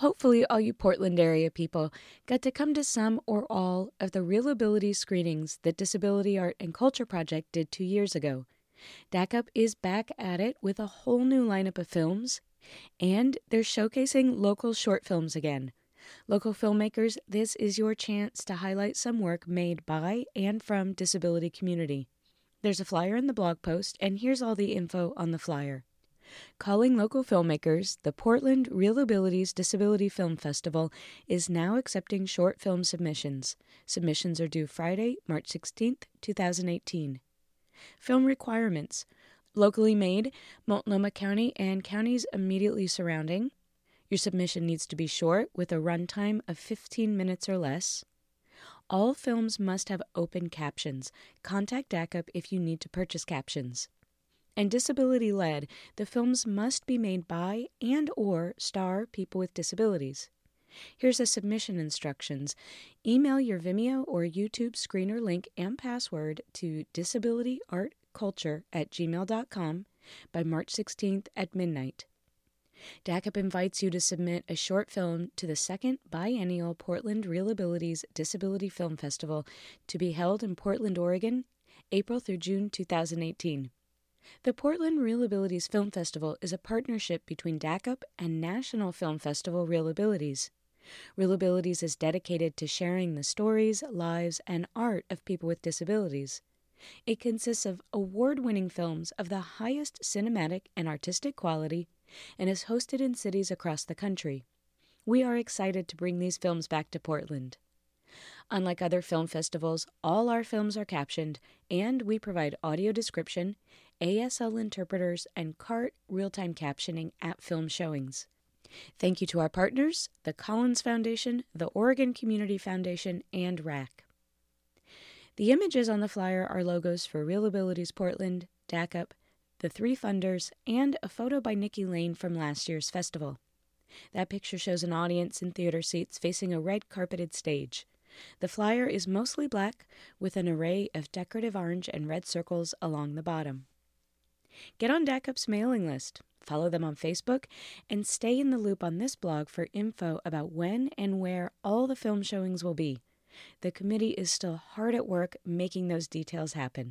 Hopefully, all you Portland area people got to come to some or all of the ReelAbility screenings that Disability Art and Culture Project did two years ago. DACUP is back at it with a whole new lineup of films, and they're showcasing local short films again. Local filmmakers, this is your chance to highlight some work made by and from disability community. There's a flyer in the blog post, and here's all the info on the flyer. Calling local filmmakers, the Portland ReelAbilities Disability Film Festival is now accepting short film submissions. Submissions are due Friday, March 16th, 2018. Film requirements locally made, Multnomah County and counties immediately surrounding. Your submission needs to be short with a runtime of 15 minutes or less. All films must have open captions. Contact DACUP if you need to purchase captions and disability led, the films must be made by and or star people with disabilities. Here's the submission instructions. Email your Vimeo or YouTube screener link and password to disabilityartculture at gmail.com by March 16th at midnight. DACUP invites you to submit a short film to the second biennial Portland ReelAbilities Disability Film Festival to be held in Portland, Oregon, April through June 2018. The Portland ReelAbilities Film Festival is a partnership between DACUP and National Film Festival ReelAbilities. Real Abilities is dedicated to sharing the stories, lives, and art of people with disabilities. It consists of award winning films of the highest cinematic and artistic quality and is hosted in cities across the country. We are excited to bring these films back to Portland. Unlike other film festivals, all our films are captioned, and we provide audio description, ASL interpreters, and CART real time captioning at film showings. Thank you to our partners, the Collins Foundation, the Oregon Community Foundation, and RAC. The images on the flyer are logos for ReelAbilities Portland, DACUP, the three funders, and a photo by Nikki Lane from last year's festival. That picture shows an audience in theater seats facing a red carpeted stage. The flyer is mostly black with an array of decorative orange and red circles along the bottom. Get on DACUP's mailing list, follow them on Facebook, and stay in the loop on this blog for info about when and where all the film showings will be. The committee is still hard at work making those details happen.